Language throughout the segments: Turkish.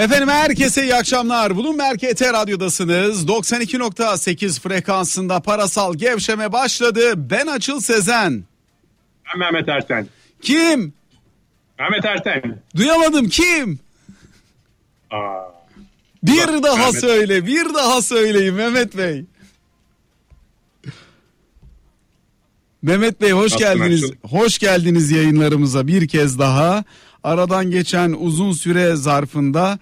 Efendim herkese iyi akşamlar. Bloomberg ET Radyo'dasınız. 92.8 frekansında parasal gevşeme başladı. Ben Açıl Sezen. Ben Mehmet Erten. Kim? Mehmet Erten. Duyamadım kim? Aa, Bir Bak, daha Mehmet. söyle, bir daha söyleyin Mehmet Bey. Mehmet Bey hoş Nasılsın geldiniz. Akşıl? Hoş geldiniz yayınlarımıza bir kez daha. Aradan geçen uzun süre zarfında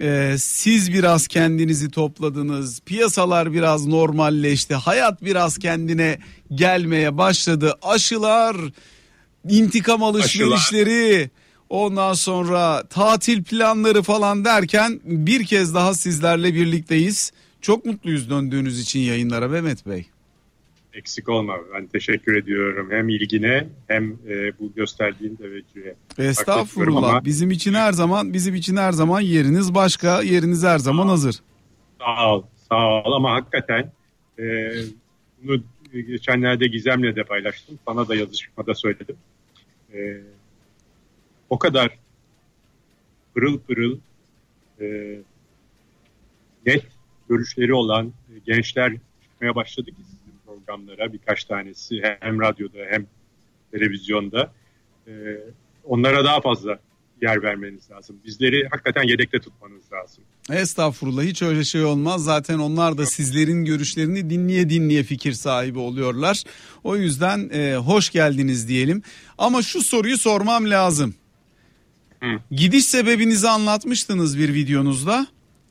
e, siz biraz kendinizi topladınız. Piyasalar biraz normalleşti. Hayat biraz kendine gelmeye başladı. Aşılar, intikam alışverişleri, ondan sonra tatil planları falan derken bir kez daha sizlerle birlikteyiz. Çok mutluyuz döndüğünüz için yayınlara Mehmet Bey. Eksik olma. Ben teşekkür ediyorum. Hem ilgine hem e, bu gösterdiğin teveccühe. Estağfurullah. Ama- Bizim için her zaman bizim için her zaman yeriniz başka. Yeriniz her zaman hazır. Sağ ol. Sağ ol ama hakikaten e, bunu geçenlerde Gizem'le de paylaştım. Sana da yazışmada söyledim. E, o kadar pırıl pırıl e, net görüşleri olan gençler çıkmaya başladı ki programlara birkaç tanesi hem radyoda hem televizyonda. E, onlara daha fazla yer vermeniz lazım. Bizleri hakikaten yedekte tutmanız lazım. Estağfurullah hiç öyle şey olmaz. Zaten onlar da sizlerin görüşlerini dinleye dinleye fikir sahibi oluyorlar. O yüzden e, hoş geldiniz diyelim. Ama şu soruyu sormam lazım. Hı. Gidiş sebebinizi anlatmıştınız bir videonuzda.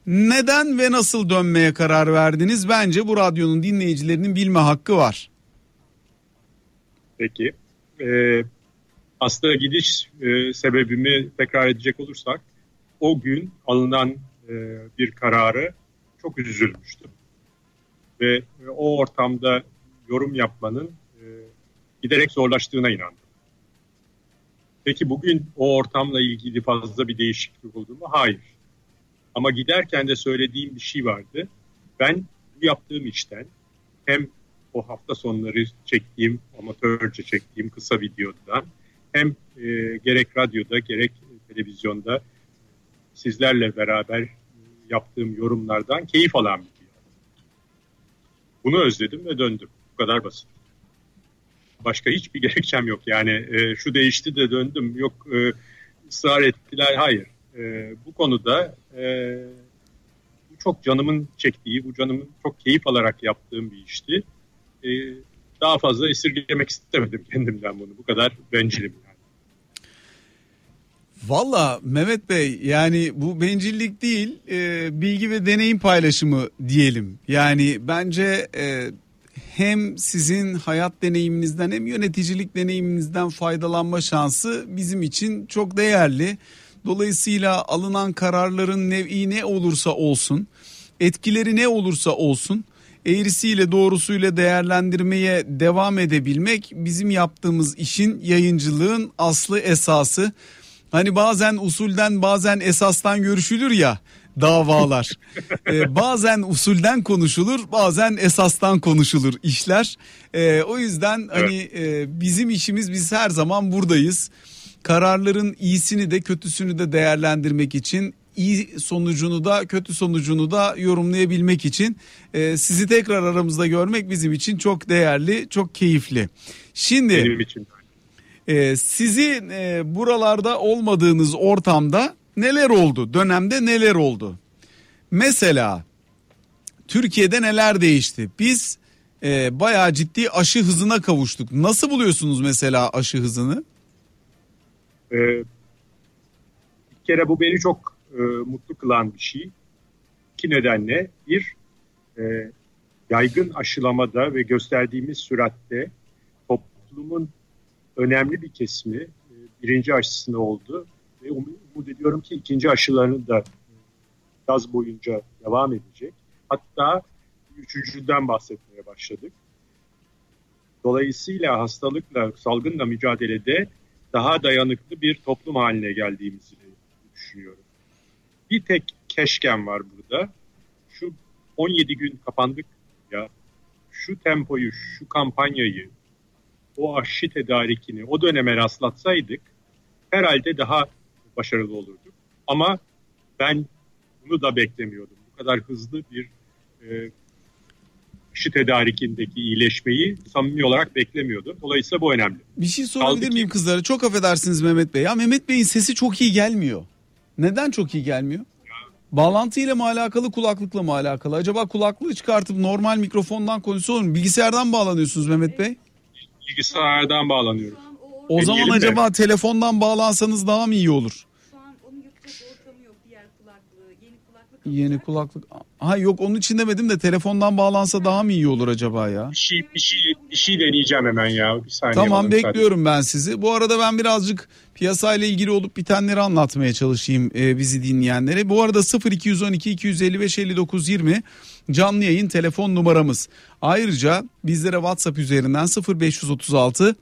Neden ve nasıl dönmeye karar verdiniz? Bence bu radyonun dinleyicilerinin bilme hakkı var. Peki. Ee, aslında gidiş e, sebebimi tekrar edecek olursak o gün alınan e, bir kararı çok üzülmüştüm. Ve e, o ortamda yorum yapmanın e, giderek zorlaştığına inandım. Peki bugün o ortamla ilgili fazla bir değişiklik oldu mu? Hayır. Ama giderken de söylediğim bir şey vardı. Ben bu yaptığım işten hem o hafta sonları çektiğim, amatörce çektiğim kısa videodan hem e, gerek radyoda gerek televizyonda sizlerle beraber yaptığım yorumlardan keyif alan bir video. Bunu özledim ve döndüm. Bu kadar basit. Başka hiçbir gerekçem yok. Yani e, şu değişti de döndüm. Yok e, ısrar ettiler. Hayır. E, bu konuda e, bu çok canımın çektiği, bu canımın çok keyif alarak yaptığım bir işti. E, daha fazla esirgemek istemedim kendimden bunu. Bu kadar bencilim. Valla Mehmet Bey yani bu bencillik değil e, bilgi ve deneyim paylaşımı diyelim. Yani bence e, hem sizin hayat deneyiminizden hem yöneticilik deneyiminizden faydalanma şansı bizim için çok değerli. Dolayısıyla alınan kararların nev'i ne olursa olsun, etkileri ne olursa olsun eğrisiyle doğrusuyla değerlendirmeye devam edebilmek bizim yaptığımız işin yayıncılığın aslı esası. Hani bazen usulden bazen esastan görüşülür ya davalar. Ee, bazen usulden konuşulur bazen esastan konuşulur işler. Ee, o yüzden hani e, bizim işimiz biz her zaman buradayız. Kararların iyisini de kötüsünü de değerlendirmek için iyi sonucunu da kötü sonucunu da yorumlayabilmek için e, sizi tekrar aramızda görmek bizim için çok değerli, çok keyifli. Şimdi Benim için. e, sizin e, buralarda olmadığınız ortamda neler oldu? Dönemde neler oldu? Mesela Türkiye'de neler değişti? Biz e, bayağı ciddi aşı hızına kavuştuk. Nasıl buluyorsunuz mesela aşı hızını? Ee, bir kere bu beni çok e, mutlu kılan bir şey. İki nedenle. Bir, e, yaygın aşılamada ve gösterdiğimiz süratte toplumun önemli bir kesimi e, birinci aşısını oldu. Ve um- umut ediyorum ki ikinci aşılarını da e, yaz boyunca devam edecek. Hatta üçüncüden bahsetmeye başladık. Dolayısıyla hastalıkla, salgınla mücadelede daha dayanıklı bir toplum haline geldiğimizi düşünüyorum. Bir tek keşkem var burada. Şu 17 gün kapandık ya. Şu tempoyu, şu kampanyayı, o aşı tedarikini o döneme rastlatsaydık herhalde daha başarılı olurduk. Ama ben da beklemiyordum. Bu kadar hızlı bir e, aşı tedarikindeki iyileşmeyi samimi olarak beklemiyordum. Dolayısıyla bu önemli. Bir şey sorabilir Kaldı miyim ki... kızlara? Çok affedersiniz Mehmet Bey. Ya Mehmet Bey'in sesi çok iyi gelmiyor. Neden çok iyi gelmiyor? Bağlantı ile mi alakalı kulaklıkla mı alakalı? Acaba kulaklığı çıkartıp normal mikrofondan konuşsa olur mu? Bilgisayardan bağlanıyorsunuz Mehmet Bey? Bilgisayardan bağlanıyorum. O zaman Deneyelim acaba de. telefondan bağlansanız daha mı iyi olur? Yeni kulaklık. Ha yok onun için demedim de telefondan bağlansa daha mı iyi olur acaba ya? Bir şey bir şey bir şey deneyeceğim hemen ya. Bir saniye. Tamam bekliyorum sadece. ben sizi. Bu arada ben birazcık piyasayla ilgili olup bitenleri anlatmaya çalışayım e, bizi dinleyenlere. Bu arada 0212 255 59 20 canlı yayın telefon numaramız. Ayrıca bizlere WhatsApp üzerinden 0536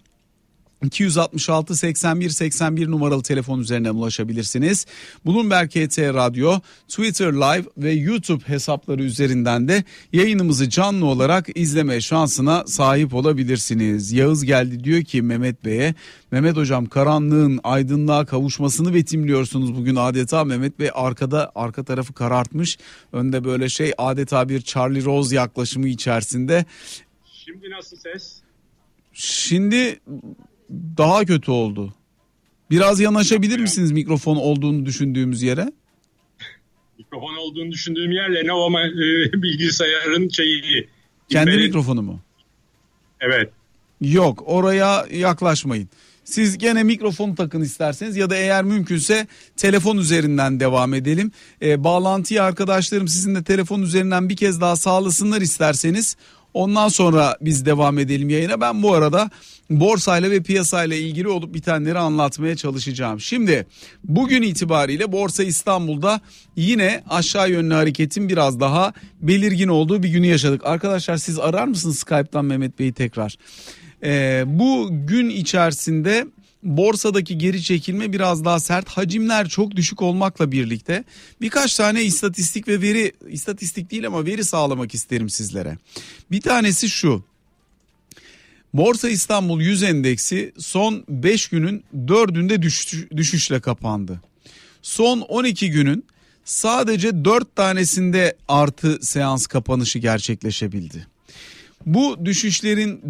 266 81 81 numaralı telefon üzerinden ulaşabilirsiniz. Bloomberg KT Radyo, Twitter Live ve YouTube hesapları üzerinden de yayınımızı canlı olarak izleme şansına sahip olabilirsiniz. Yağız geldi diyor ki Mehmet Bey'e, Mehmet Hocam karanlığın aydınlığa kavuşmasını betimliyorsunuz bugün adeta. Mehmet Bey arkada arka tarafı karartmış. Önde böyle şey adeta bir Charlie Rose yaklaşımı içerisinde. Şimdi nasıl ses? Şimdi daha kötü oldu. Biraz yanaşabilir misiniz mikrofon olduğunu düşündüğümüz yere? Mikrofon olduğunu düşündüğüm yerle ne ama e, bilgisayarın şeyi. Kendi benim... mikrofonu mu? Evet. Yok oraya yaklaşmayın. Siz gene mikrofon takın isterseniz ya da eğer mümkünse telefon üzerinden devam edelim. E, bağlantıyı arkadaşlarım sizin de telefon üzerinden bir kez daha sağlasınlar isterseniz. Ondan sonra biz devam edelim yayına. Ben bu arada borsayla ve piyasayla ilgili olup bitenleri anlatmaya çalışacağım. Şimdi bugün itibariyle Borsa İstanbul'da yine aşağı yönlü hareketin biraz daha belirgin olduğu bir günü yaşadık. Arkadaşlar siz arar mısınız Skype'tan Mehmet Bey'i tekrar? Ee, bu gün içerisinde borsadaki geri çekilme biraz daha sert. Hacimler çok düşük olmakla birlikte birkaç tane istatistik ve veri istatistik değil ama veri sağlamak isterim sizlere. Bir tanesi şu. Borsa İstanbul 100 endeksi son 5 günün 4'ünde düş, düşüşle kapandı. Son 12 günün sadece 4 tanesinde artı seans kapanışı gerçekleşebildi. Bu düşüşlerin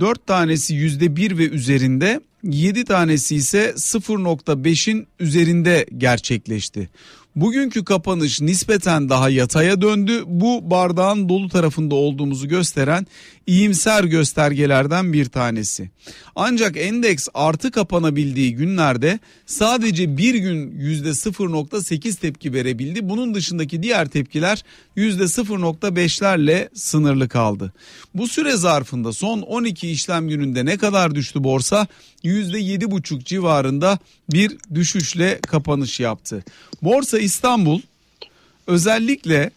4 e, tanesi %1 ve üzerinde 7 tanesi ise 0.5'in üzerinde gerçekleşti. Bugünkü kapanış nispeten daha yataya döndü. Bu bardağın dolu tarafında olduğumuzu gösteren iyimser göstergelerden bir tanesi. Ancak endeks artı kapanabildiği günlerde sadece bir gün %0.8 tepki verebildi. Bunun dışındaki diğer tepkiler %0.5'lerle sınırlı kaldı. Bu süre zarfında son 12 işlem gününde ne kadar düştü borsa? %7,5 civarında bir düşüşle kapanış yaptı. Borsa İstanbul özellikle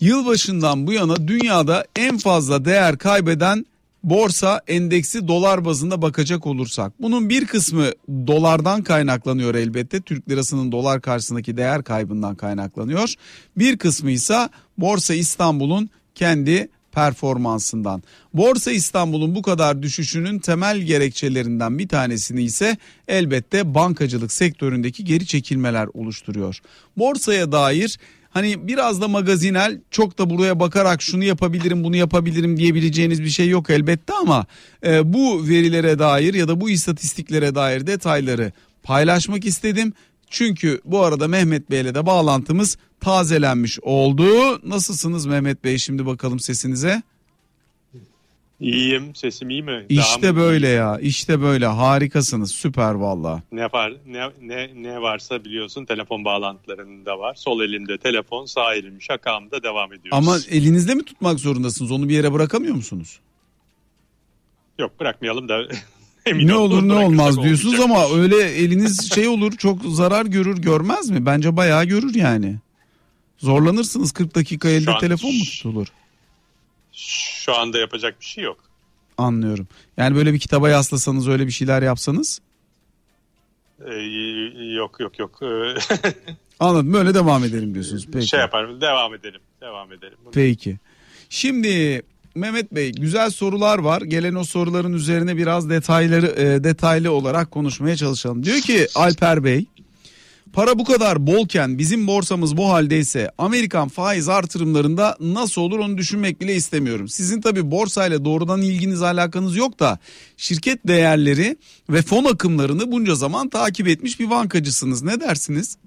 yılbaşından bu yana dünyada en fazla değer kaybeden borsa endeksi dolar bazında bakacak olursak bunun bir kısmı dolardan kaynaklanıyor elbette Türk lirasının dolar karşısındaki değer kaybından kaynaklanıyor. Bir kısmı ise borsa İstanbul'un kendi performansından. Borsa İstanbul'un bu kadar düşüşünün temel gerekçelerinden bir tanesini ise elbette bankacılık sektöründeki geri çekilmeler oluşturuyor. Borsaya dair hani biraz da magazinel çok da buraya bakarak şunu yapabilirim bunu yapabilirim diyebileceğiniz bir şey yok elbette ama e, bu verilere dair ya da bu istatistiklere dair detayları paylaşmak istedim. Çünkü bu arada Mehmet Bey ile de bağlantımız tazelenmiş oldu. Nasılsınız Mehmet Bey şimdi bakalım sesinize? İyiyim. Sesim iyi mi? İşte Daha böyle iyi? ya. İşte böyle. Harikasınız. Süper valla. Ne var ne, ne ne varsa biliyorsun telefon bağlantılarında var. Sol elimde telefon, sağ elim şakamda devam ediyoruz. Ama elinizde mi tutmak zorundasınız? Onu bir yere bırakamıyor musunuz? Yok bırakmayalım da ne olur ne olmaz diyorsunuz ama öyle eliniz şey olur çok zarar görür görmez mi? Bence bayağı görür yani. Zorlanırsınız 40 dakika elde an, telefon mu tutulur? Şu anda yapacak bir şey yok. Anlıyorum. Yani böyle bir kitaba yaslasanız öyle bir şeyler yapsanız? Ee, yok yok yok. Anladım böyle devam edelim diyorsunuz. Peki. Şey yaparım devam edelim. Devam edelim. Peki. Şimdi Mehmet Bey güzel sorular var. Gelen o soruların üzerine biraz detayları e, detaylı olarak konuşmaya çalışalım. Diyor ki Alper Bey para bu kadar bolken bizim borsamız bu haldeyse Amerikan faiz artırımlarında nasıl olur onu düşünmek bile istemiyorum. Sizin tabi borsayla doğrudan ilginiz alakanız yok da şirket değerleri ve fon akımlarını bunca zaman takip etmiş bir bankacısınız. Ne dersiniz?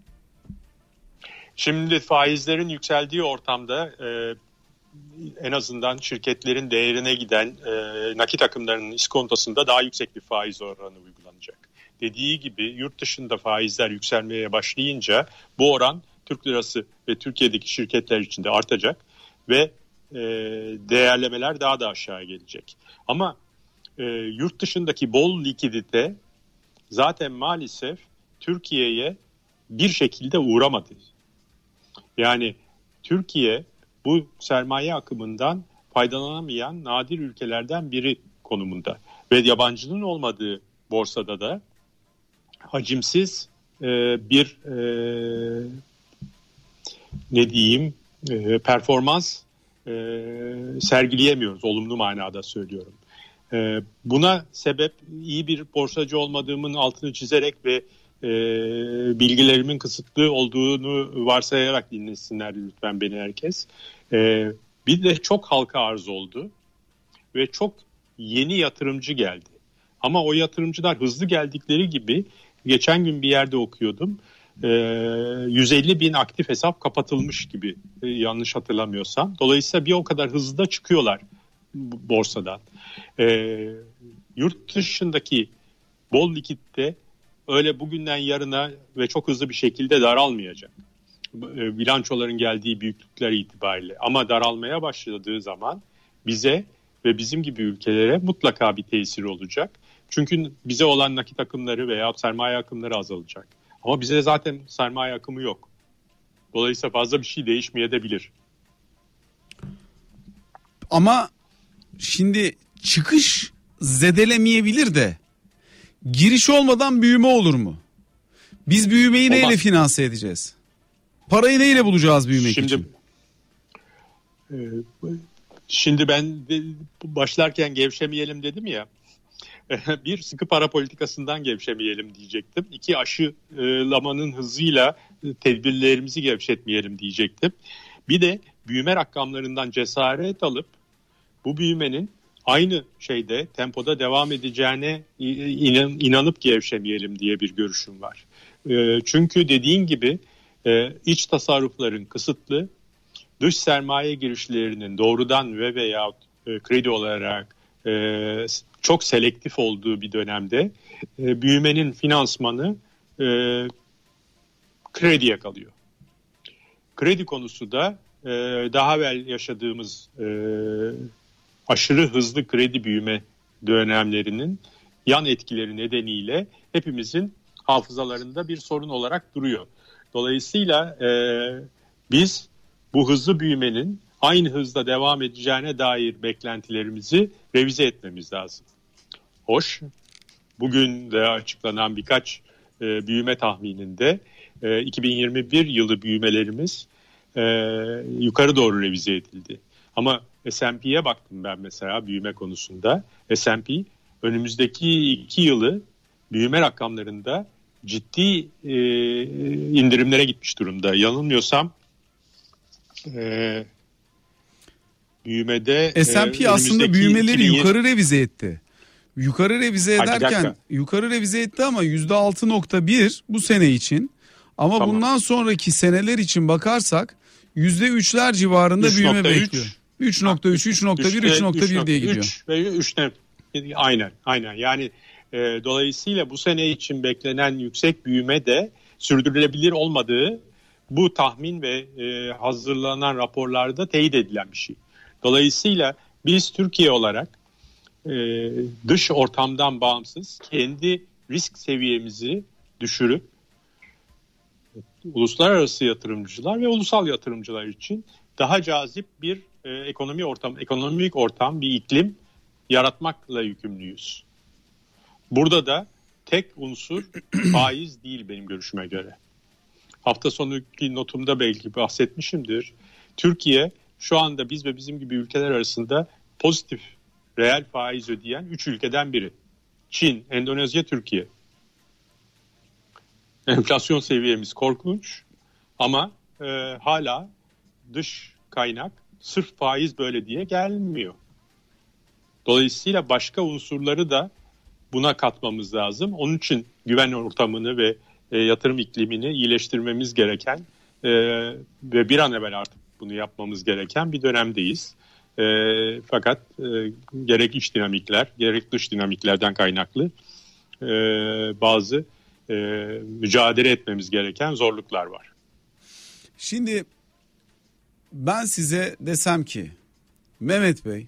Şimdi faizlerin yükseldiği ortamda e, en azından şirketlerin değerine giden e, nakit akımlarının iskontosunda daha yüksek bir faiz oranı uygulanacak. Dediği gibi yurt dışında faizler yükselmeye başlayınca bu oran Türk lirası ve Türkiye'deki şirketler için de artacak ve e, değerlemeler daha da aşağı gelecek. Ama e, yurt dışındaki bol likidite zaten maalesef Türkiye'ye bir şekilde uğramadı. Yani Türkiye bu sermaye akımından faydalanamayan nadir ülkelerden biri konumunda. Ve yabancının olmadığı borsada da hacimsiz e, bir e, ne diyeyim e, performans e, sergileyemiyoruz. Olumlu manada söylüyorum. E, buna sebep iyi bir borsacı olmadığımın altını çizerek ve e, bilgilerimin kısıtlı olduğunu varsayarak dinlesinler lütfen beni herkes. E, bir de çok halka arz oldu ve çok yeni yatırımcı geldi. Ama o yatırımcılar hızlı geldikleri gibi geçen gün bir yerde okuyordum. E, 150 bin aktif hesap kapatılmış gibi e, yanlış hatırlamıyorsam. Dolayısıyla bir o kadar hızlı da çıkıyorlar borsadan. E, yurt dışındaki bol likitte öyle bugünden yarına ve çok hızlı bir şekilde daralmayacak. E, bilançoların geldiği büyüklükler itibariyle ama daralmaya başladığı zaman bize ve bizim gibi ülkelere mutlaka bir tesir olacak. Çünkü bize olan nakit akımları veya sermaye akımları azalacak. Ama bize zaten sermaye akımı yok. Dolayısıyla fazla bir şey değişmeyebilir. Ama şimdi çıkış zedelemeyebilir de giriş olmadan büyüme olur mu? Biz büyümeyi Olmaz. neyle finanse edeceğiz? Parayı neyle bulacağız büyümek şimdi, için? E, şimdi ben başlarken gevşemeyelim dedim ya. bir sıkı para politikasından gevşemeyelim diyecektim. İki aşılamanın hızıyla tedbirlerimizi gevşetmeyelim diyecektim. Bir de büyüme rakamlarından cesaret alıp bu büyümenin aynı şeyde tempoda devam edeceğine inan, inanıp gevşemeyelim diye bir görüşüm var. Ee, çünkü dediğin gibi e, iç tasarrufların kısıtlı, dış sermaye girişlerinin doğrudan ve veya e, kredi olarak e, çok selektif olduğu bir dönemde büyümenin finansmanı krediye kalıyor. Kredi konusu da daha evvel yaşadığımız aşırı hızlı kredi büyüme dönemlerinin yan etkileri nedeniyle hepimizin hafızalarında bir sorun olarak duruyor. Dolayısıyla e, biz bu hızlı büyümenin aynı hızda devam edeceğine dair beklentilerimizi revize etmemiz lazım. Hoş, bugün de açıklanan birkaç e, büyüme tahmininde e, 2021 yılı büyümelerimiz e, yukarı doğru revize edildi. Ama S&P'ye baktım ben mesela büyüme konusunda. S&P önümüzdeki iki yılı büyüme rakamlarında ciddi e, indirimlere gitmiş durumda. Yanılmıyorsam e, büyümede S&P e, aslında büyümeleri 2020... yukarı revize etti. Yukarı revize ederken yukarı revize etti ama yüzde altı nokta bir bu sene için. Ama tamam. bundan sonraki seneler için bakarsak yüzde üçler civarında büyüme bekliyor. 3.3, 3.1, 3.1 diye gidiyor. 3 ve 3 aynen aynen yani e, dolayısıyla bu sene için beklenen yüksek büyüme de sürdürülebilir olmadığı bu tahmin ve e, hazırlanan raporlarda teyit edilen bir şey. Dolayısıyla biz Türkiye olarak e, dış ortamdan bağımsız kendi risk seviyemizi düşürüp uluslararası yatırımcılar ve ulusal yatırımcılar için daha cazip bir e, ekonomi ortam, ekonomik ortam, bir iklim yaratmakla yükümlüyüz. Burada da tek unsur faiz değil benim görüşüme göre. Hafta sonuki notumda belki bahsetmişimdir. Türkiye şu anda biz ve bizim gibi ülkeler arasında pozitif reel faiz ödeyen 3 ülkeden biri. Çin, Endonezya, Türkiye. enflasyon seviyemiz korkunç ama e, hala dış kaynak sırf faiz böyle diye gelmiyor. Dolayısıyla başka unsurları da buna katmamız lazım. Onun için güven ortamını ve e, yatırım iklimini iyileştirmemiz gereken e, ve bir an evvel artık bunu yapmamız gereken bir dönemdeyiz. E, fakat e, gerek iç dinamikler gerek dış dinamiklerden kaynaklı e, bazı e, mücadele etmemiz gereken zorluklar var. Şimdi ben size desem ki Mehmet Bey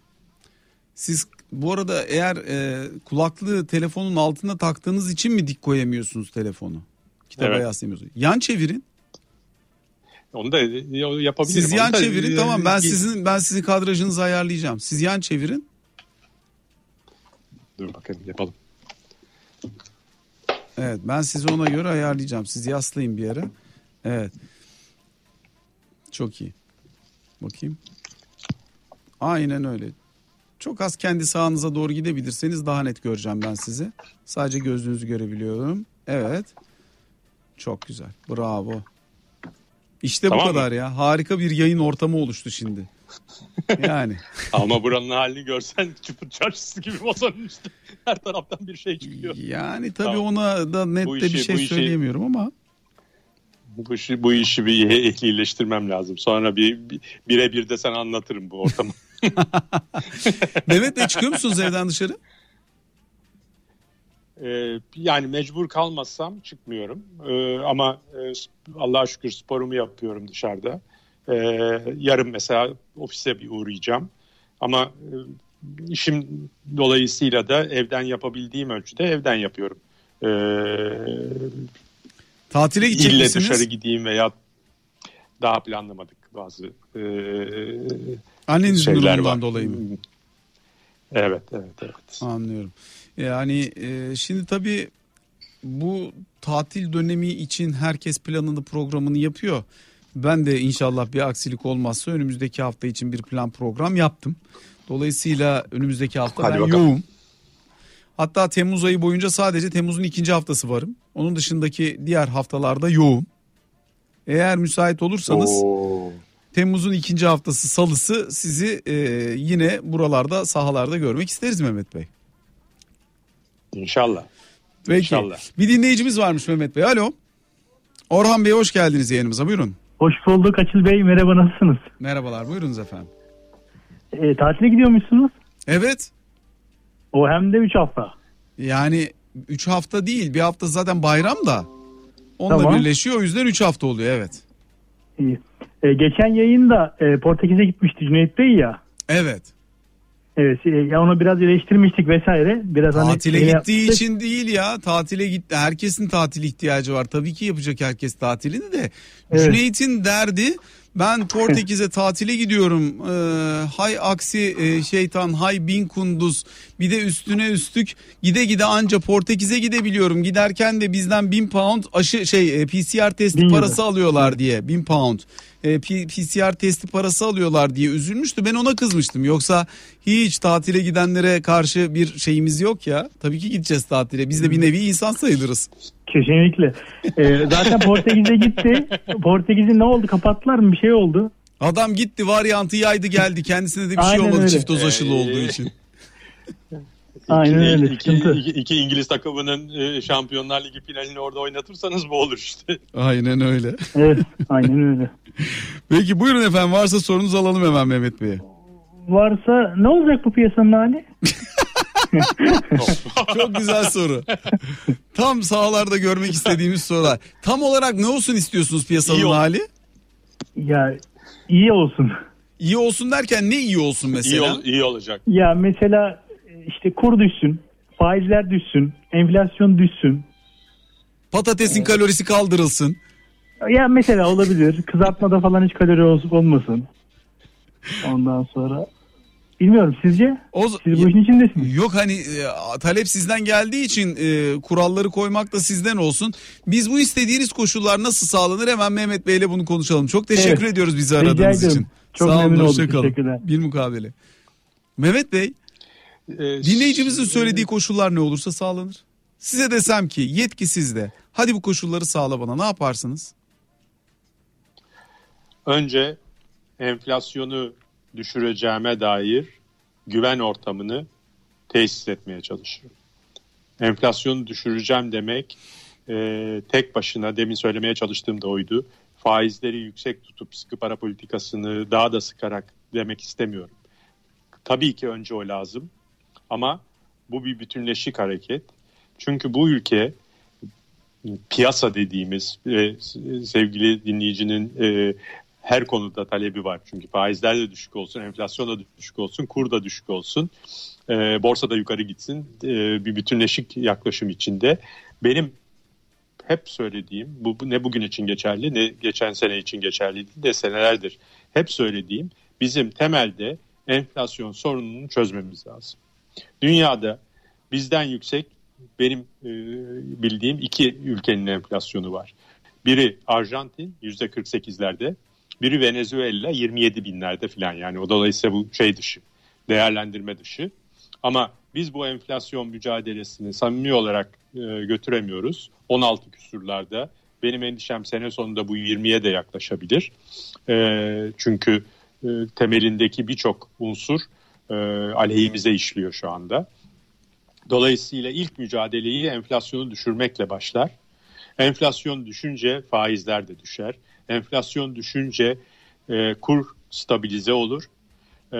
siz bu arada eğer e, kulaklığı telefonun altına taktığınız için mi dik koyamıyorsunuz telefonu? Kitaba Evet. yaslayamıyorsunuz. Yan çevirin. Onu da yapabilirim. Siz yan da- çevirin tamam ben e, sizin ben sizin kadrajınızı ayarlayacağım. Siz yan çevirin. Dur bakalım yapalım. Evet ben sizi ona göre ayarlayacağım. Siz yaslayın bir yere. Evet. Çok iyi. Bakayım. Aynen öyle. Çok az kendi sağınıza doğru gidebilirseniz daha net göreceğim ben sizi. Sadece gözünüzü görebiliyorum. Evet. Çok güzel. Bravo. İşte Tamam bu mı? kadar ya. Harika bir yayın ortamı oluştu şimdi. Yani. Ama buranın halini görsen çukur çarşısı gibi masanın üstü. Her taraftan bir şey çıkıyor. Yani tabii Tamam. ona da net Bu de bir işi- şey bu işi- söyleyemiyorum ama. Bu işi, bu işi bir ehlileştirmem lazım. Sonra bir, bir birebir de sana anlatırım bu ortamı. Mehmet Bey çıkıyor musunuz evden dışarı? Ee, yani mecbur kalmazsam çıkmıyorum. Ee, ama e, Allah'a şükür sporumu yapıyorum dışarıda. Ee, yarın mesela ofise bir uğrayacağım. Ama e, işim dolayısıyla da evden yapabildiğim ölçüde evden yapıyorum. Ee, Tatile gidecek ille misiniz? dışarı gideyim veya daha planlamadık bazı e, Annenizin şeyler durumundan var. dolayı mı? Evet, evet, evet. Anlıyorum. Yani e, şimdi tabii bu tatil dönemi için herkes planını programını yapıyor. Ben de inşallah bir aksilik olmazsa önümüzdeki hafta için bir plan program yaptım. Dolayısıyla önümüzdeki hafta Hadi ben bakalım. yoğum. Hatta Temmuz ayı boyunca sadece Temmuz'un ikinci haftası varım. Onun dışındaki diğer haftalarda yoğum. Eğer müsait olursanız Oo. Temmuz'un ikinci haftası salısı sizi e, yine buralarda sahalarda görmek isteriz Mehmet Bey. İnşallah. Peki. İnşallah. Bir dinleyicimiz varmış Mehmet Bey. Alo. Orhan Bey hoş geldiniz yayınımıza. Buyurun. Hoş bulduk Açıl Bey. Merhaba nasılsınız? Merhabalar. Buyurunuz efendim. E, tatile gidiyormuşsunuz. Evet. O hem de 3 hafta. Yani 3 hafta değil. Bir hafta zaten bayram da. Onunla Tamam. birleşiyor. O yüzden 3 hafta oluyor. Evet. İyi. E, geçen yayında e, Portekiz'e gitmişti Cüneyt Bey ya. Evet. Evet, e, ya onu biraz eleştirmiştik vesaire. Biraz hani Tatile şey gittiği yapmıştık. için değil ya. Tatile gitti. Herkesin tatil ihtiyacı var. Tabii ki yapacak herkes tatilini de. Evet. Cüneyt'in derdi ben Portekiz'e tatile gidiyorum. Ee, hay aksi e, şeytan, hay bin kunduz. Bir de üstüne üstlük gide gide anca Portekiz'e gidebiliyorum. Giderken de bizden bin pound aşı şey e, PCR testi Bin parası alıyorlar diye. Bin pound. E, PCR testi parası alıyorlar diye üzülmüştü. Ben ona kızmıştım. Yoksa hiç tatile gidenlere karşı bir şeyimiz yok ya. Tabii ki gideceğiz tatile. Biz de bir nevi insan sayılırız. Kesinlikle. E, zaten Portekiz'e gitti. Portekiz'in ne oldu? Kapattılar mı? Bir şey oldu. Adam gitti varyantı yaydı geldi. Kendisine de bir şey Aynen olmadı öyle. çift doz aşılı Ee, olduğu için. Aynen öyle, İki, iki, iki İngiliz takımının e, Şampiyonlar Ligi finalini orada oynatırsanız bu olur işte. Aynen öyle. Evet, aynen öyle. Peki buyurun efendim varsa sorunuzu alalım hemen Mehmet Bey'e. Varsa ne olacak bu piyasanın hali? Çok güzel soru. Tam sahalarda görmek istediğimiz sorular. Tam olarak ne olsun istiyorsunuz piyasanın İyi ol- hali? Ya iyi olsun. İyi olsun derken ne iyi olsun iyi, mesela? ol- iyi olacak. Ya mesela işte kur düşsün, faizler düşsün, enflasyon düşsün. Patatesin kalorisi kaldırılsın. Ya mesela olabilir. Kızartmada falan hiç kalori ol- olmasın. Ondan sonra bilmiyorum sizce? O, Siz bu işin içindesiniz. Yok hani e, talep sizden geldiği için e, kuralları koymak da sizden olsun. Biz bu istediğiniz koşullar nasıl sağlanır hemen Mehmet Bey'le bunu konuşalım. Çok teşekkür Evet. ediyoruz bizi aradığınız için. Çok Sağ olun, memnun oldum. hoşça kalın. Teşekkürler. Bir mukabele. Mehmet Bey Ee, dinleyicimizin söylediği koşullar ne olursa sağlanır. Size desem ki yetki sizde. Hadi bu koşulları sağla bana ne yaparsınız? Önce enflasyonu düşüreceğime dair güven ortamını tesis etmeye çalışırım. Enflasyonu düşüreceğim demek e, tek başına demin söylemeye çalıştığım da oydu. Faizleri yüksek tutup sıkı para politikasını daha da sıkarak demek istemiyorum. Tabii ki önce o lazım ama bu bir bütünleşik hareket. Çünkü bu ülke piyasa dediğimiz e, sevgili dinleyicinin e, her konuda talebi var. Çünkü faizler de düşük olsun, enflasyon da düşük olsun, kur da düşük olsun, e, borsa da yukarı gitsin e, bir bütünleşik yaklaşım içinde. Benim hep söylediğim, bu, ne bugün için geçerli ne geçen sene için geçerli de senelerdir hep söylediğim bizim temelde enflasyon sorununu çözmemiz lazım. Dünyada bizden yüksek benim e, bildiğim iki ülkenin enflasyonu var. Biri Arjantin yüzde 48'lerde, biri Venezuela 27 binlerde falan yani o dolayısıyla bu şey dışı, değerlendirme dışı. Ama biz bu enflasyon mücadelesini samimi olarak e, götüremiyoruz. 16 küsurlarda. Benim endişem sene sonunda bu 20'ye de yaklaşabilir. E, çünkü e, temelindeki birçok unsur e, aleyhimize işliyor şu anda. Dolayısıyla ilk mücadeleyi enflasyonu düşürmekle başlar. Enflasyon düşünce faizler de düşer. Enflasyon düşünce e, kur stabilize olur. E,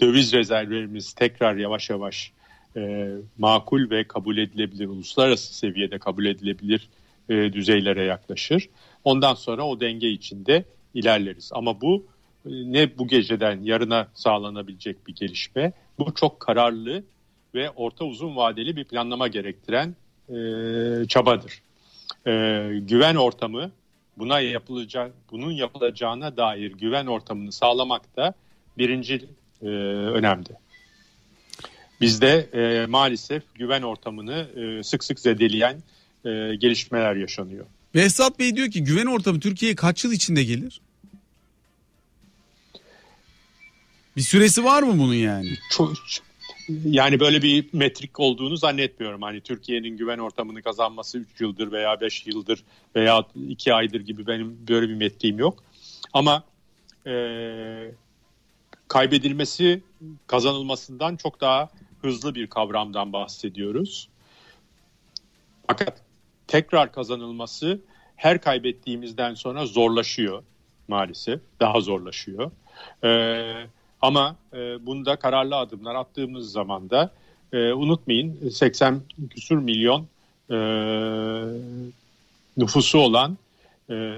döviz rezervlerimiz tekrar yavaş yavaş e, makul ve kabul edilebilir, uluslararası seviyede kabul edilebilir e, düzeylere yaklaşır. Ondan sonra o denge içinde ilerleriz. Ama bu ne bu geceden yarına sağlanabilecek bir gelişme. Bu çok kararlı ve orta uzun vadeli bir planlama gerektiren e, çabadır. E, güven ortamı buna yapılacak bunun yapılacağına dair güven ortamını sağlamak da birinci e, önemli. Bizde e, maalesef güven ortamını e, sık sık zedeleyen e, gelişmeler yaşanıyor. Behzat Bey diyor ki güven ortamı Türkiye'ye kaç yıl içinde gelir? Bir süresi var mı bunun yani? Çok, yani böyle bir metrik olduğunu zannetmiyorum. Hani Türkiye'nin güven ortamını kazanması 3 yıldır veya 5 yıldır veya 2 aydır gibi benim böyle bir metriğim yok. Ama e, kaybedilmesi kazanılmasından çok daha hızlı bir kavramdan bahsediyoruz. Fakat tekrar kazanılması her kaybettiğimizden sonra zorlaşıyor maalesef. Daha zorlaşıyor. Ee, ama e, bunda kararlı adımlar attığımız zaman da e, unutmayın 80 küsur milyon e, nüfusu olan e,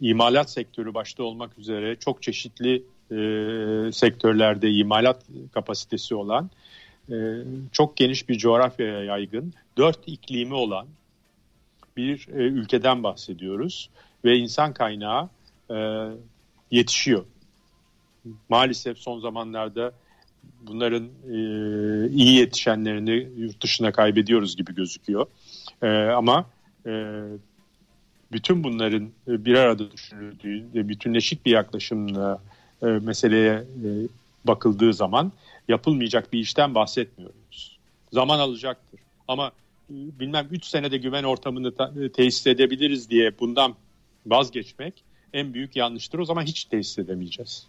imalat sektörü başta olmak üzere çok çeşitli e, sektörlerde imalat kapasitesi olan e, çok geniş bir coğrafyaya yaygın dört iklimi olan bir e, ülkeden bahsediyoruz ve insan kaynağı e, yetişiyor. Maalesef son zamanlarda bunların e, iyi yetişenlerini yurt dışına kaybediyoruz gibi gözüküyor. E, ama e, bütün bunların bir arada düşünüldüğü ve bütünleşik bir yaklaşımla e, meseleye e, bakıldığı zaman yapılmayacak bir işten bahsetmiyoruz. Zaman alacaktır. Ama e, bilmem 3 senede güven ortamını ta, e, tesis edebiliriz diye bundan vazgeçmek en büyük yanlıştır. O zaman hiç tesis edemeyeceğiz.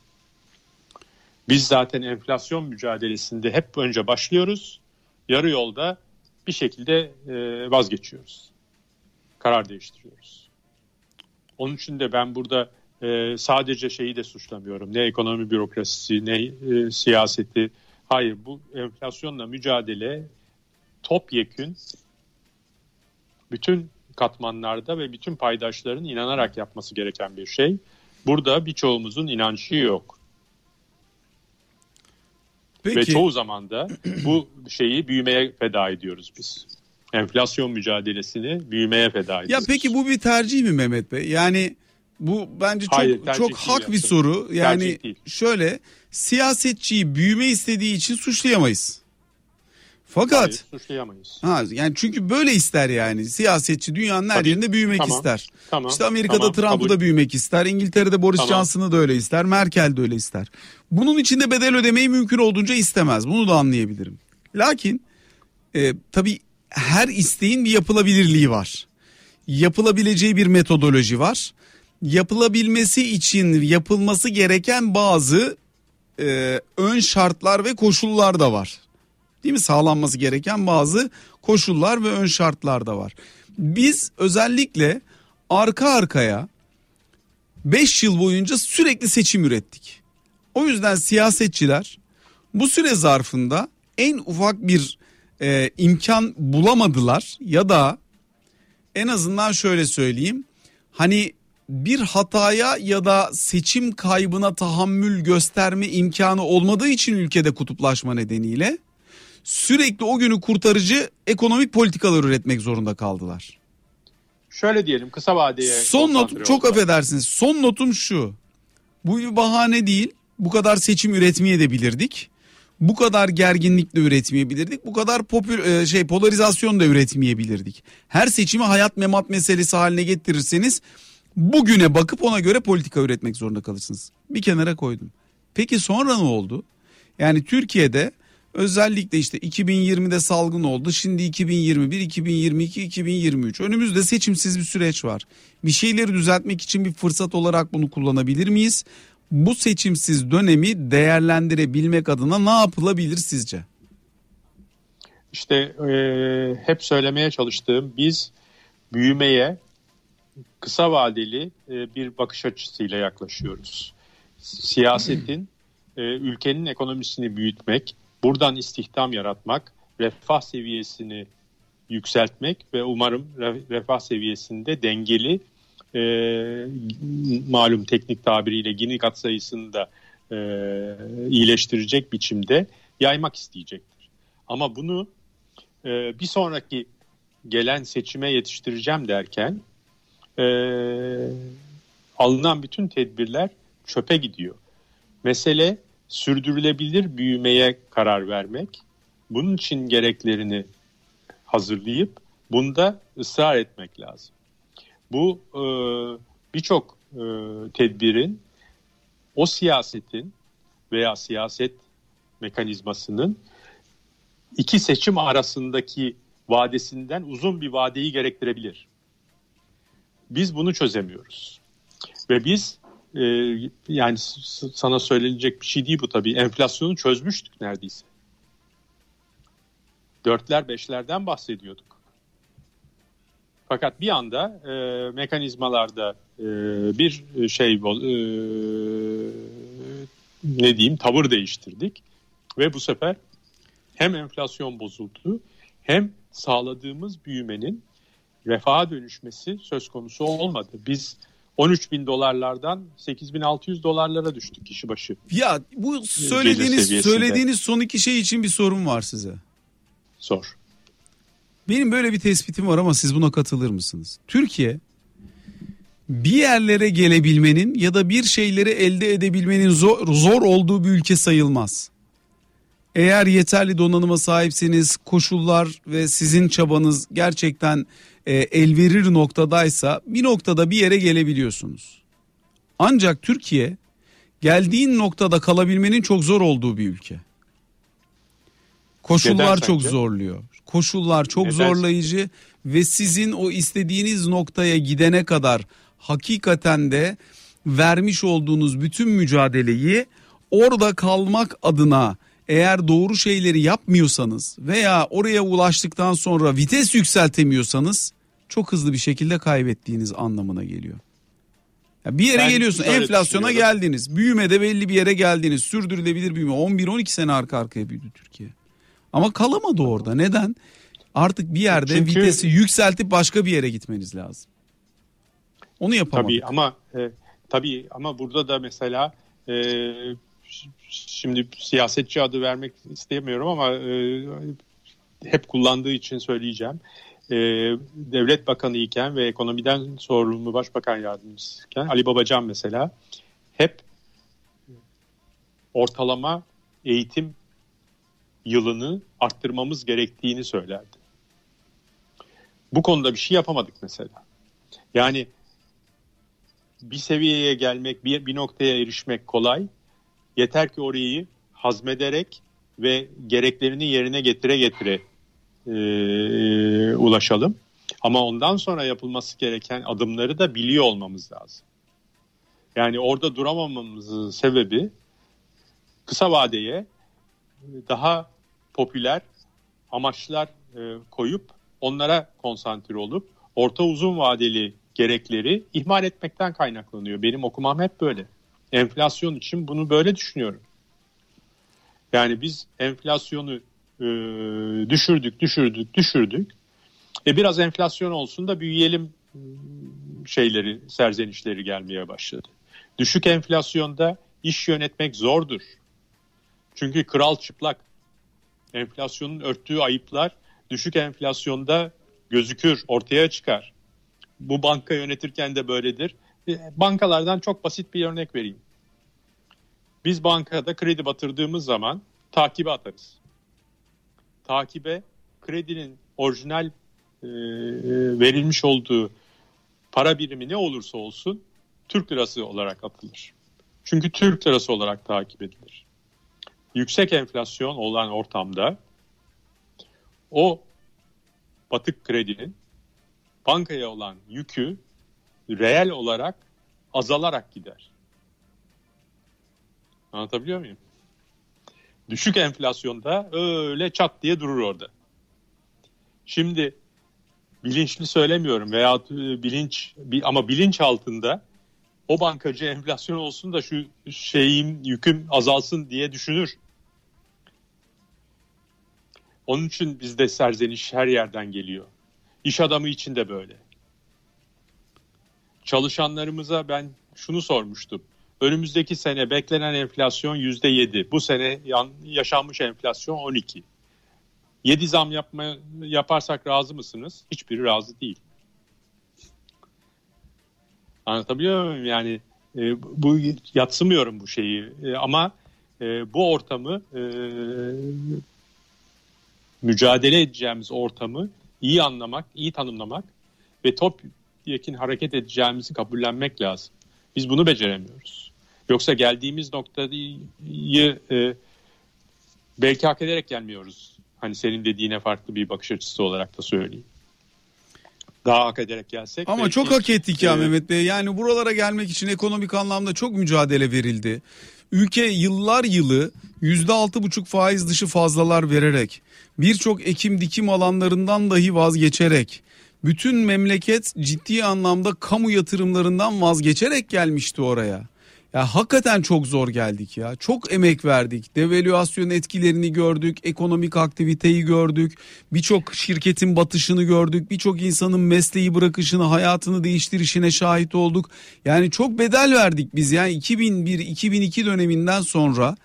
Biz zaten enflasyon mücadelesinde hep önce başlıyoruz. Yarı yolda bir şekilde e, vazgeçiyoruz. Karar değiştiriyoruz. Onun için de ben burada e, sadece şeyi de suçlamıyorum. Ne ekonomi bürokrasisi ne e, siyaseti. Hayır bu enflasyonla mücadele topyekün bütün katmanlarda ve bütün paydaşların inanarak yapması gereken bir şey. Burada birçoğumuzun inancı yok. Peki. Ve çoğu zaman da bu şeyi büyümeye feda ediyoruz biz. Enflasyon mücadelesini büyümeye feda ediyoruz. Ya peki bu bir tercih mi Mehmet Bey? Yani bu bence çok Hayır, çok hak bir soru. Yani şöyle siyasetçiyi büyüme istediği için suçlayamayız. Fakat Hayır, suçlayamayız. Ha yani çünkü böyle ister yani. Siyasetçi dünyanın her Tabii. yerinde büyümek tamam. ister. Tamam. İşte Amerika'da tamam. Trump'ı da büyümek ister. İngiltere'de Boris tamam. Johnson'ı da öyle ister. Merkel de öyle ister. Bunun içinde bedel ödemeyi mümkün olduğunca istemez. Bunu da anlayabilirim. Lakin e, tabii her isteğin bir yapılabilirliği var. Yapılabileceği bir metodoloji var. Yapılabilmesi için yapılması gereken bazı e, ön şartlar ve koşullar da var. Değil mi? Sağlanması gereken bazı koşullar ve ön şartlar da var. Biz özellikle arka arkaya 5 yıl boyunca sürekli seçim ürettik. O yüzden siyasetçiler bu süre zarfında en ufak bir e, imkan bulamadılar ya da en azından şöyle söyleyeyim hani bir hataya ya da seçim kaybına tahammül gösterme imkanı olmadığı için ülkede kutuplaşma nedeniyle sürekli o günü kurtarıcı ekonomik politikalar üretmek zorunda kaldılar. Şöyle diyelim kısa vadeye. Son notum çok oldular. affedersiniz. Son notum şu. Bu bir bahane değil. Bu kadar seçim üretmeye de bilirdik. Bu kadar gerginlikle üretmeyebilirdik. Bu kadar popül e, şey polarizasyon da üretmeyebilirdik. Her seçimi hayat memat meselesi haline getirirseniz bugüne bakıp ona göre politika üretmek zorunda kalırsınız. Bir kenara koydum. Peki sonra ne oldu? Yani Türkiye'de özellikle işte 2020'de salgın oldu. Şimdi 2021, 2022, 2023. Önümüzde seçimsiz bir süreç var. Bir şeyleri düzeltmek için bir fırsat olarak bunu kullanabilir miyiz? Bu seçimsiz dönemi değerlendirebilmek adına ne yapılabilir sizce? İşte e, hep söylemeye çalıştığım biz büyümeye kısa vadeli e, bir bakış açısıyla yaklaşıyoruz. Siyasetin e, ülkenin ekonomisini büyütmek, buradan istihdam yaratmak, refah seviyesini yükseltmek ve umarım refah seviyesinde dengeli e, malum teknik tabiriyle Gini katsayısını da e, iyileştirecek biçimde yaymak isteyecektir. Ama bunu e, bir sonraki gelen seçime yetiştireceğim derken e, alınan bütün tedbirler çöpe gidiyor. Mesele sürdürülebilir büyümeye karar vermek, bunun için gereklerini hazırlayıp bunda ısrar etmek lazım. Bu e, birçok e, tedbirin o siyasetin veya siyaset mekanizmasının iki seçim arasındaki vadesinden uzun bir vadeyi gerektirebilir. Biz bunu çözemiyoruz. Ve biz e, yani sana söylenecek bir şey değil bu tabii. Enflasyonu çözmüştük neredeyse. Dörtler beşlerden bahsediyorduk. Fakat bir anda e, mekanizmalarda e, bir şey e, ne diyeyim tavır değiştirdik ve bu sefer hem enflasyon bozuldu hem sağladığımız büyümenin refaha dönüşmesi söz konusu olmadı. Biz 13 bin dolarlardan 8600 dolarlara düştük kişi başı. Ya bu söylediğiniz söylediğiniz son iki şey için bir sorun var size. Sor. Benim böyle bir tespitim var ama siz buna katılır mısınız? Türkiye bir yerlere gelebilmenin ya da bir şeyleri elde edebilmenin zor, zor olduğu bir ülke sayılmaz. Eğer yeterli donanıma sahipseniz, koşullar ve sizin çabanız gerçekten e, el verir noktadaysa bir noktada bir yere gelebiliyorsunuz. Ancak Türkiye geldiğin noktada kalabilmenin çok zor olduğu bir ülke. Koşullar Neden çok sence? zorluyor. Koşullar çok Neden? zorlayıcı ve sizin o istediğiniz noktaya gidene kadar hakikaten de vermiş olduğunuz bütün mücadeleyi orada kalmak adına eğer doğru şeyleri yapmıyorsanız veya oraya ulaştıktan sonra vites yükseltemiyorsanız çok hızlı bir şekilde kaybettiğiniz anlamına geliyor. Ya bir yere ben geliyorsun enflasyona geldiniz. Büyümede belli bir yere geldiniz. Sürdürülebilir büyüme 11-12 sene arka arkaya büyüdü Türkiye. Ama kalamadı orada. Neden? Artık bir yerde Çünkü, vitesi yükseltip başka bir yere gitmeniz lazım. Onu yapamadık. Tabii ama e, tabii ama burada da mesela e, şimdi siyasetçi adı vermek istemiyorum ama e, hep kullandığı için söyleyeceğim. E, devlet bakanı iken ve ekonomiden sorumlu başbakan yardımcısıyken Ali Babacan mesela hep ortalama eğitim yılını arttırmamız gerektiğini söylerdi. Bu konuda bir şey yapamadık mesela. Yani bir seviyeye gelmek, bir, bir noktaya erişmek kolay. Yeter ki orayı hazmederek ve gereklerini yerine getire getire e, ulaşalım. Ama ondan sonra yapılması gereken adımları da biliyor olmamız lazım. Yani orada duramamamızın sebebi kısa vadeye daha popüler amaçlar e, koyup onlara konsantre olup orta uzun vadeli gerekleri ihmal etmekten kaynaklanıyor. Benim okumam hep böyle. Enflasyon için bunu böyle düşünüyorum. Yani biz enflasyonu e, düşürdük, düşürdük, düşürdük. E biraz enflasyon olsun da büyüyelim şeyleri, serzenişleri gelmeye başladı. Düşük enflasyonda iş yönetmek zordur. Çünkü kral çıplak. Enflasyonun örttüğü ayıplar düşük enflasyonda gözükür, ortaya çıkar. Bu banka yönetirken de böyledir. E, bankalardan çok basit bir örnek vereyim. Biz bankada kredi batırdığımız zaman takibe atarız. Takibe kredinin orijinal e, verilmiş olduğu para birimi ne olursa olsun Türk lirası olarak atılır. Çünkü Türk lirası olarak takip edilir. Yüksek enflasyon olan ortamda o batık kredinin bankaya olan yükü reel olarak azalarak gider. Anlatabiliyor muyum? Düşük enflasyonda öyle çat diye durur orada. Şimdi bilinçli söylemiyorum veya e, bilinç ama bilinç altında o bankacı enflasyon olsun da şu şeyim yüküm azalsın diye düşünür. Onun için bizde serzeniş her yerden geliyor. İş adamı için de böyle. Çalışanlarımıza ben şunu sormuştum. Önümüzdeki sene beklenen enflasyon yüzde yedi. Bu sene yaşanmış enflasyon 12. 7 zam yapma, yaparsak razı mısınız? Hiçbiri razı değil. Anlatabiliyor muyum? Yani e, bu yatsımıyorum bu şeyi e, ama e, bu ortamı e, mücadele edeceğimiz ortamı iyi anlamak, iyi tanımlamak ve top yakin hareket edeceğimizi kabullenmek lazım. Biz bunu beceremiyoruz. Yoksa geldiğimiz noktayı e, belki hak ederek gelmiyoruz. Hani senin dediğine farklı bir bakış açısı olarak da söyleyeyim. Daha hak ederek gelsek. Ama belki, çok hak ettik ya e, Mehmet Bey. Yani buralara gelmek için ekonomik anlamda çok mücadele verildi. Ülke yıllar yılı yüzde altı buçuk faiz dışı fazlalar vererek birçok ekim dikim alanlarından dahi vazgeçerek bütün memleket ciddi anlamda kamu yatırımlarından vazgeçerek gelmişti oraya. Ya hakikaten çok zor geldik ya. Çok emek verdik. Devalüasyon etkilerini gördük, ekonomik aktiviteyi gördük. Birçok şirketin batışını gördük. Birçok insanın mesleği bırakışını, hayatını değiştirişine şahit olduk. Yani çok bedel verdik biz. Yani 2001-2002 döneminden sonra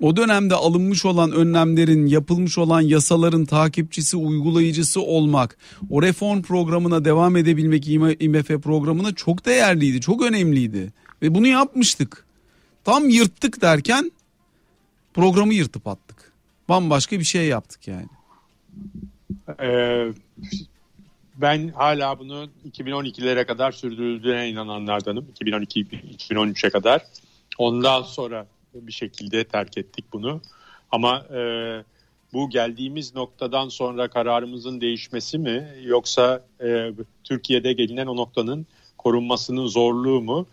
o dönemde alınmış olan önlemlerin, yapılmış olan yasaların takipçisi, uygulayıcısı olmak, o reform programına devam edebilmek IMF programına çok değerliydi, çok önemliydi. Ve bunu yapmıştık. Tam yırttık derken programı yırtıp attık. Bambaşka bir şey yaptık yani. Ee, ben hala bunu 2012'lere kadar sürdürüldüğüne inananlardanım. 2012-2013'e kadar. Ondan sonra bir şekilde terk ettik bunu. Ama e, bu geldiğimiz noktadan sonra kararımızın değişmesi mi yoksa e, Türkiye'de gelinen o noktanın korunmasının zorluğu mu?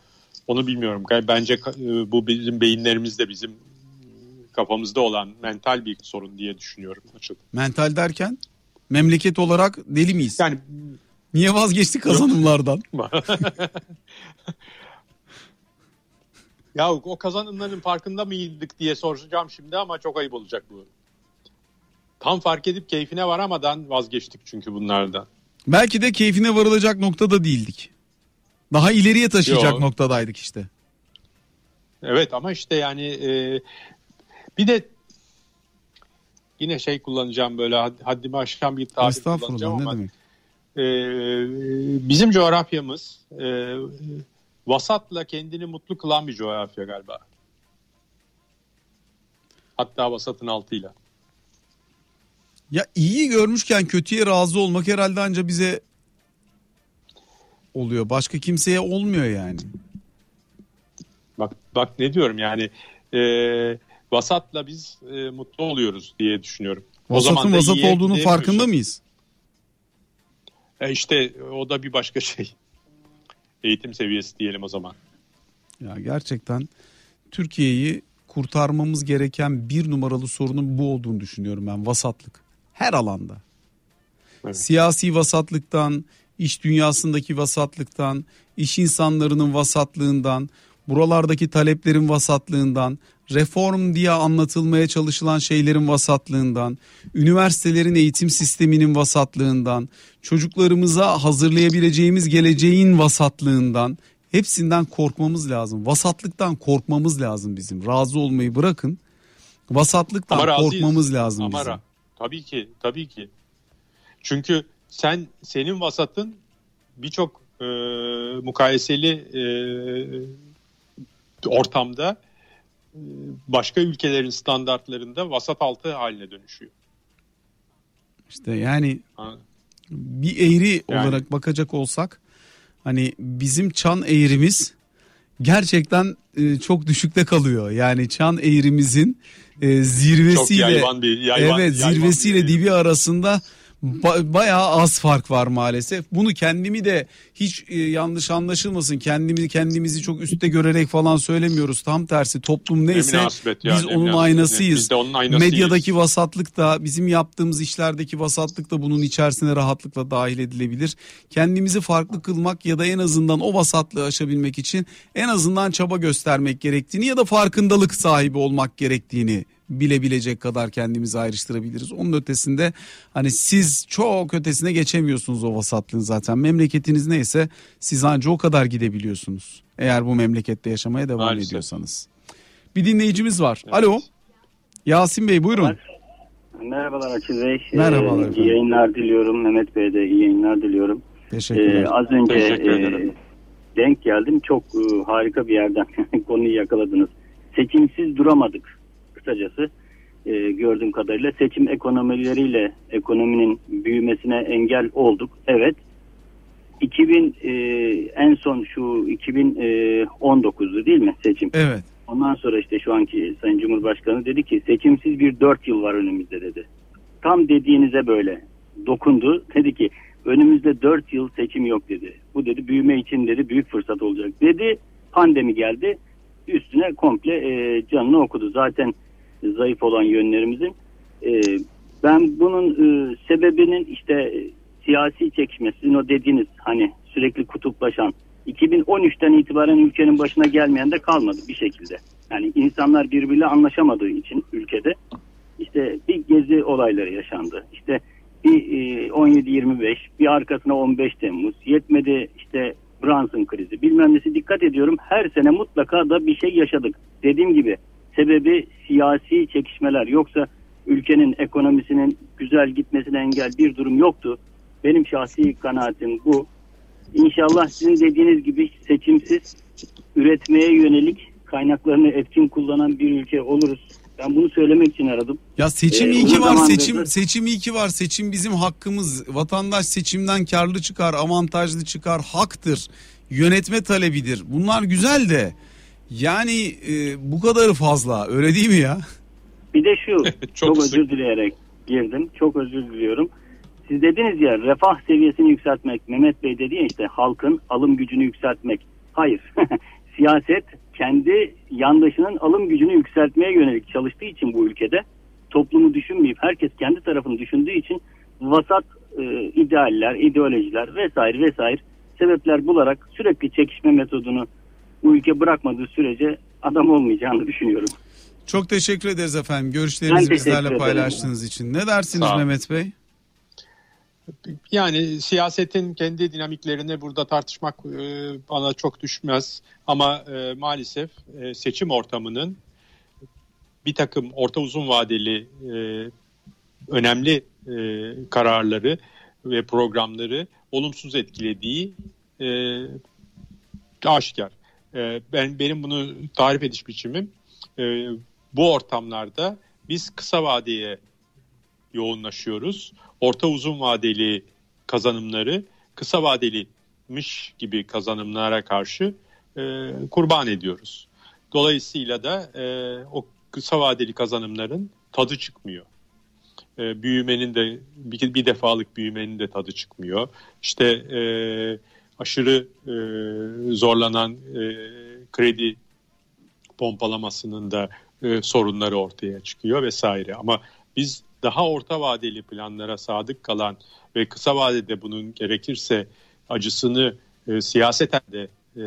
Onu bilmiyorum. Bence e, bu bizim beyinlerimizde bizim kafamızda olan mental bir sorun diye düşünüyorum açık. Mental derken memleket olarak deli miyiz? Yani niye vazgeçtik kazanımlardan? ya o kazanımların farkında mıydık diye soracağım şimdi ama çok ayıp olacak bu. Tam fark edip keyfine varamadan vazgeçtik çünkü bunlardan. Belki de keyfine varılacak noktada değildik. Daha ileriye taşıyacak Yo. noktadaydık işte. Evet ama işte yani e, bir de yine şey kullanacağım böyle haddimi aşan bir tabir kullanacağım ama demek? E, bizim coğrafyamız e, vasatla kendini mutlu kılan bir coğrafya galiba. Hatta vasatın altıyla. Ya iyi görmüşken kötüye razı olmak herhalde anca bize oluyor. Başka kimseye olmuyor yani. Bak bak ne diyorum yani e, vasatla biz e, mutlu oluyoruz diye düşünüyorum. Vasatın vasat olduğunun farkında mıyız? E işte o da bir başka şey. Eğitim seviyesi diyelim o zaman. Ya gerçekten Türkiye'yi kurtarmamız gereken bir numaralı sorunun bu olduğunu düşünüyorum ben vasatlık. Her alanda. Evet. Siyasi vasatlıktan, iş dünyasındaki vasatlıktan, iş insanlarının vasatlığından, buralardaki taleplerin vasatlığından, reform diye anlatılmaya çalışılan şeylerin vasatlığından, üniversitelerin eğitim sisteminin vasatlığından, çocuklarımıza hazırlayabileceğimiz geleceğin vasatlığından hepsinden korkmamız lazım. Vasatlıktan korkmamız lazım bizim. Razı olmayı bırakın. Vasatlıktan korkmamız lazım Ama bizim. Tabii ki, tabii ki. Çünkü sen senin vasatın birçok e, mukayeseli e, ortamda başka ülkelerin standartlarında vasat altı haline dönüşüyor. İşte yani ha. bir eğri yani. olarak bakacak olsak hani bizim çan eğrimiz gerçekten e, çok düşükte kalıyor. Yani çan eğrimizin e, zirvesiyle çok yayvan bir, yayvan, evet yayvan zirvesiyle bir dibi arasında ba- bayağı az fark var maalesef. Bunu kendimi de hiç e, yanlış anlaşılmasın. Kendimizi kendimizi çok üstte görerek falan söylemiyoruz. Tam tersi toplum neyse biz yani, onun aynasıyız. Biz de onun aynasıyız. Medyadaki vasatlık da bizim yaptığımız işlerdeki vasatlık da bunun içerisine rahatlıkla dahil edilebilir. Kendimizi farklı kılmak ya da en azından o vasatlığı aşabilmek için en azından çaba göstermek gerektiğini ya da farkındalık sahibi olmak gerektiğini bilebilecek kadar kendimizi ayrıştırabiliriz. Onun ötesinde hani siz çok ötesine geçemiyorsunuz o vasatlığın zaten. Memleketiniz neyse siz ancak o kadar gidebiliyorsunuz. Eğer bu memlekette yaşamaya devam Maalesef. ediyorsanız. Bir dinleyicimiz var. Evet. Alo. Yasin Bey buyurun. Merhabalar Açıl Bey. Merhabalar. Ee, iyi yayınlar diliyorum. Mehmet Bey de iyi yayınlar diliyorum. Teşekkürler. Ee, az önce e, denk geldim. Çok e, harika bir yerden konuyu yakaladınız. Seçimsiz duramadık kısacası e, gördüğüm kadarıyla seçim ekonomileriyle ekonominin büyümesine engel olduk. Evet. 2000 e, en son şu 2019'du e, değil mi seçim? Evet. Ondan sonra işte şu anki Sayın Cumhurbaşkanı dedi ki seçimsiz bir 4 yıl var önümüzde dedi. Tam dediğinize böyle dokundu. Dedi ki önümüzde 4 yıl seçim yok dedi. Bu dedi büyüme için dedi büyük fırsat olacak dedi. Pandemi geldi. Üstüne komple e, canını okudu. Zaten zayıf olan yönlerimizin. E, ben bunun e, sebebinin işte siyasi çekişmesi, sizin o dediğiniz hani sürekli kutuplaşan 2013'ten itibaren ülkenin başına gelmeyen de kalmadı bir şekilde. Yani insanlar birbiriyle anlaşamadığı için ülkede işte bir gezi olayları yaşandı. İşte bir 17-25 e, bir arkasına 15 Temmuz yetmedi işte Brunson krizi bilmem nesi dikkat ediyorum her sene mutlaka da bir şey yaşadık. Dediğim gibi sebebi siyasi çekişmeler. Yoksa ülkenin ekonomisinin güzel gitmesine engel bir durum yoktu. Benim şahsi kanaatim bu. İnşallah sizin dediğiniz gibi seçimsiz üretmeye yönelik kaynaklarını etkin kullanan bir ülke oluruz. Ben bunu söylemek için aradım. Ya seçim ee, iyi ki var seçim da... seçim iyi ki var seçim bizim hakkımız vatandaş seçimden karlı çıkar avantajlı çıkar haktır yönetme talebidir bunlar güzel de yani e, bu kadarı fazla öyle değil mi ya? Bir de şu çok, çok özür dileyerek girdim. Çok özür diliyorum. Siz dediniz ya refah seviyesini yükseltmek. Mehmet Bey dedi ya işte halkın alım gücünü yükseltmek. Hayır. Siyaset kendi yandaşının alım gücünü yükseltmeye yönelik çalıştığı için bu ülkede toplumu düşünmeyip herkes kendi tarafını düşündüğü için vasat e, idealler, ideolojiler vesaire vesaire sebepler bularak sürekli çekişme metodunu bu ülke bırakmadığı sürece adam olmayacağını düşünüyorum. Çok teşekkür ederiz efendim. Görüşlerinizi bizlerle paylaştığınız için. Ne dersiniz Mehmet Bey? Yani siyasetin kendi dinamiklerini burada tartışmak e, bana çok düşmez. Ama e, maalesef e, seçim ortamının bir takım orta uzun vadeli önemli kararları ve programları olumsuz etkilediği aşikar. Ee, ben benim bunu tarif ediş biçimim e, bu ortamlarda biz kısa vadeye yoğunlaşıyoruz. Orta uzun vadeli kazanımları kısa vadelimiş gibi kazanımlara karşı e, kurban ediyoruz. Dolayısıyla da e, o kısa vadeli kazanımların tadı çıkmıyor. e, büyümenin de bir, bir defalık büyümenin de tadı çıkmıyor. İşte e, aşırı e, zorlanan e, kredi pompalamasının da e, sorunları ortaya çıkıyor vesaire. Ama biz daha orta vadeli planlara sadık kalan ve kısa vadede bunun gerekirse acısını e, siyaseten de e,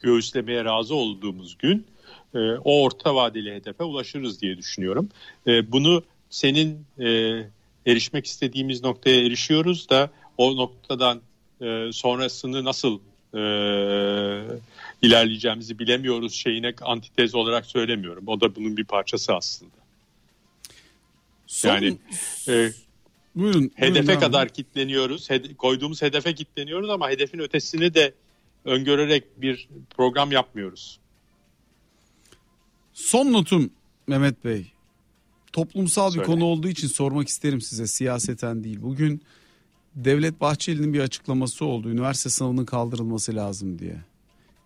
göğüslemeye razı olduğumuz gün e, o orta vadeli hedefe ulaşırız diye düşünüyorum. E, bunu senin e, erişmek istediğimiz noktaya erişiyoruz da o noktadan e, sonrasını nasıl e, ilerleyeceğimizi bilemiyoruz şeyine antitez olarak söylemiyorum. O da bunun bir parçası aslında. Son, Yani e, buyurun, hedefe buyurun kadar kitleniyoruz. Hede- koyduğumuz hedefe kitleniyoruz ama hedefin ötesini de öngörerek bir program yapmıyoruz. Son notum Mehmet Bey. Toplumsal bir Söyle. konu olduğu için sormak isterim size siyaseten değil. Bugün Devlet Bahçeli'nin bir açıklaması oldu. Üniversite sınavının kaldırılması lazım diye.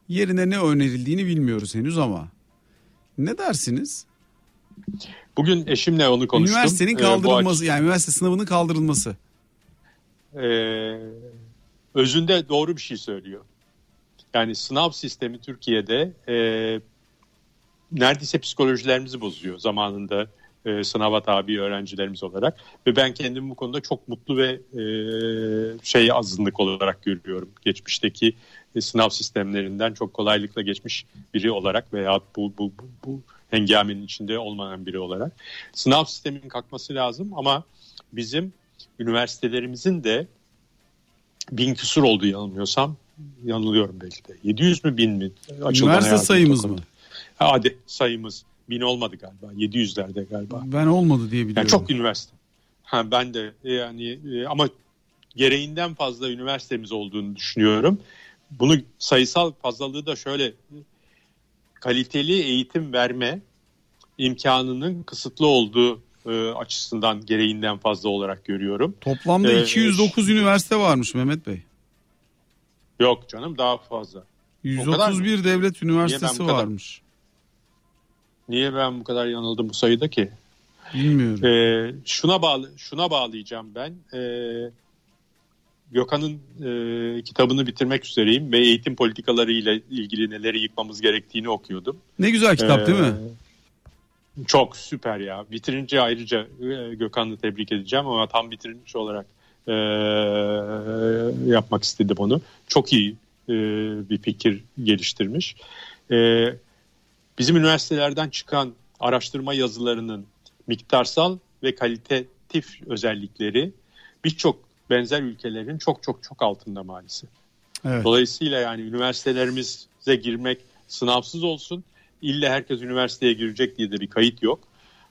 Yerine ne önerildiğini bilmiyoruz henüz ama. Ne dersiniz? Bugün eşimle onu konuştum. Üniversitenin Ee, kaldırılması aç- yani üniversite sınavının kaldırılması. e, özünde doğru bir şey söylüyor. Yani sınav sistemi Türkiye'de e, neredeyse psikolojilerimizi bozuyor zamanında e, sınava tabi öğrencilerimiz olarak. Ve ben kendimi bu konuda çok mutlu ve e, şey azınlık olarak görüyorum. Geçmişteki e, sınav sistemlerinden çok kolaylıkla geçmiş biri olarak veya bu, bu, bu, bu hengamenin içinde olmayan biri olarak. Sınav sisteminin kalkması lazım ama bizim üniversitelerimizin de bin küsur oldu yanılmıyorsam. Yanılıyorum belki de. 700 mü bin mi? Açıl bana Üniversite sayımız mı? Hadi sayımız bin olmadı galiba. 700'lerde galiba. Ben olmadı diye biliyorum. Yani çok üniversite. Ha, ben de yani e, ama gereğinden fazla üniversitemiz olduğunu düşünüyorum. Bunu sayısal fazlalığı da şöyle kaliteli eğitim verme imkanının kısıtlı olduğu e, açısından gereğinden fazla olarak görüyorum. Toplamda Ee, 209 üniversite varmış Mehmet Bey. Yok canım daha fazla. kadar mı? 131 devlet üniversitesi varmış. Niye ben bu kadar yanıldım bu sayıda ki? Bilmiyorum. Ee, şuna bağlı şuna bağlayacağım ben. Ee, Gökhan'ın e, kitabını bitirmek üzereyim ve eğitim politikaları ile ilgili neleri yıkmamız gerektiğini okuyordum. ne güzel kitap Ee, değil mi? Çok süper ya. Bitirince ayrıca e, Gökhan'ı tebrik edeceğim ama tam bitirilmiş olarak e, yapmak istedim onu. Çok iyi e, bir fikir geliştirmiş. E, bizim üniversitelerden çıkan araştırma yazılarının miktarsal ve kalitatif özellikleri birçok benzer ülkelerin çok çok çok altında maalesef. Evet. Dolayısıyla yani üniversitelerimize girmek sınavsız olsun. İlle herkes üniversiteye girecek diye de bir kayıt yok.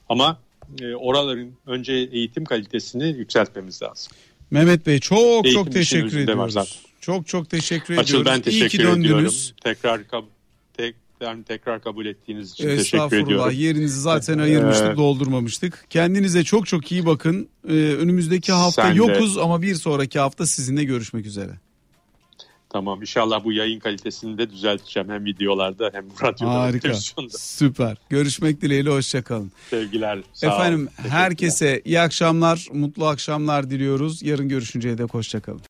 Ama e, oraların önce eğitim kalitesini yükseltmemiz lazım. Mehmet Bey çok Eğitim çok teşekkür ediyoruz. Çok çok teşekkür Açıl ediyoruz. ben İyi ki teşekkür ediyorum. döndünüz. Tekrar yani tekrar kabul ettiğiniz için teşekkür ediyorum. Yerinizi zaten ayırmıştık, Ee, doldurmamıştık. Kendinize çok çok iyi bakın. Ee, önümüzdeki hafta Sen de. yokuz ama bir sonraki hafta sizinle görüşmek üzere. Tamam inşallah bu yayın kalitesini de düzelteceğim hem videolarda hem radyoda Harika. televizyonda. Süper. Görüşmek dileğiyle hoşçakalın. Sevgiler. sağ. Efendim herkese iyi akşamlar, mutlu akşamlar diliyoruz. Yarın görüşünceye dek hoşçakalın.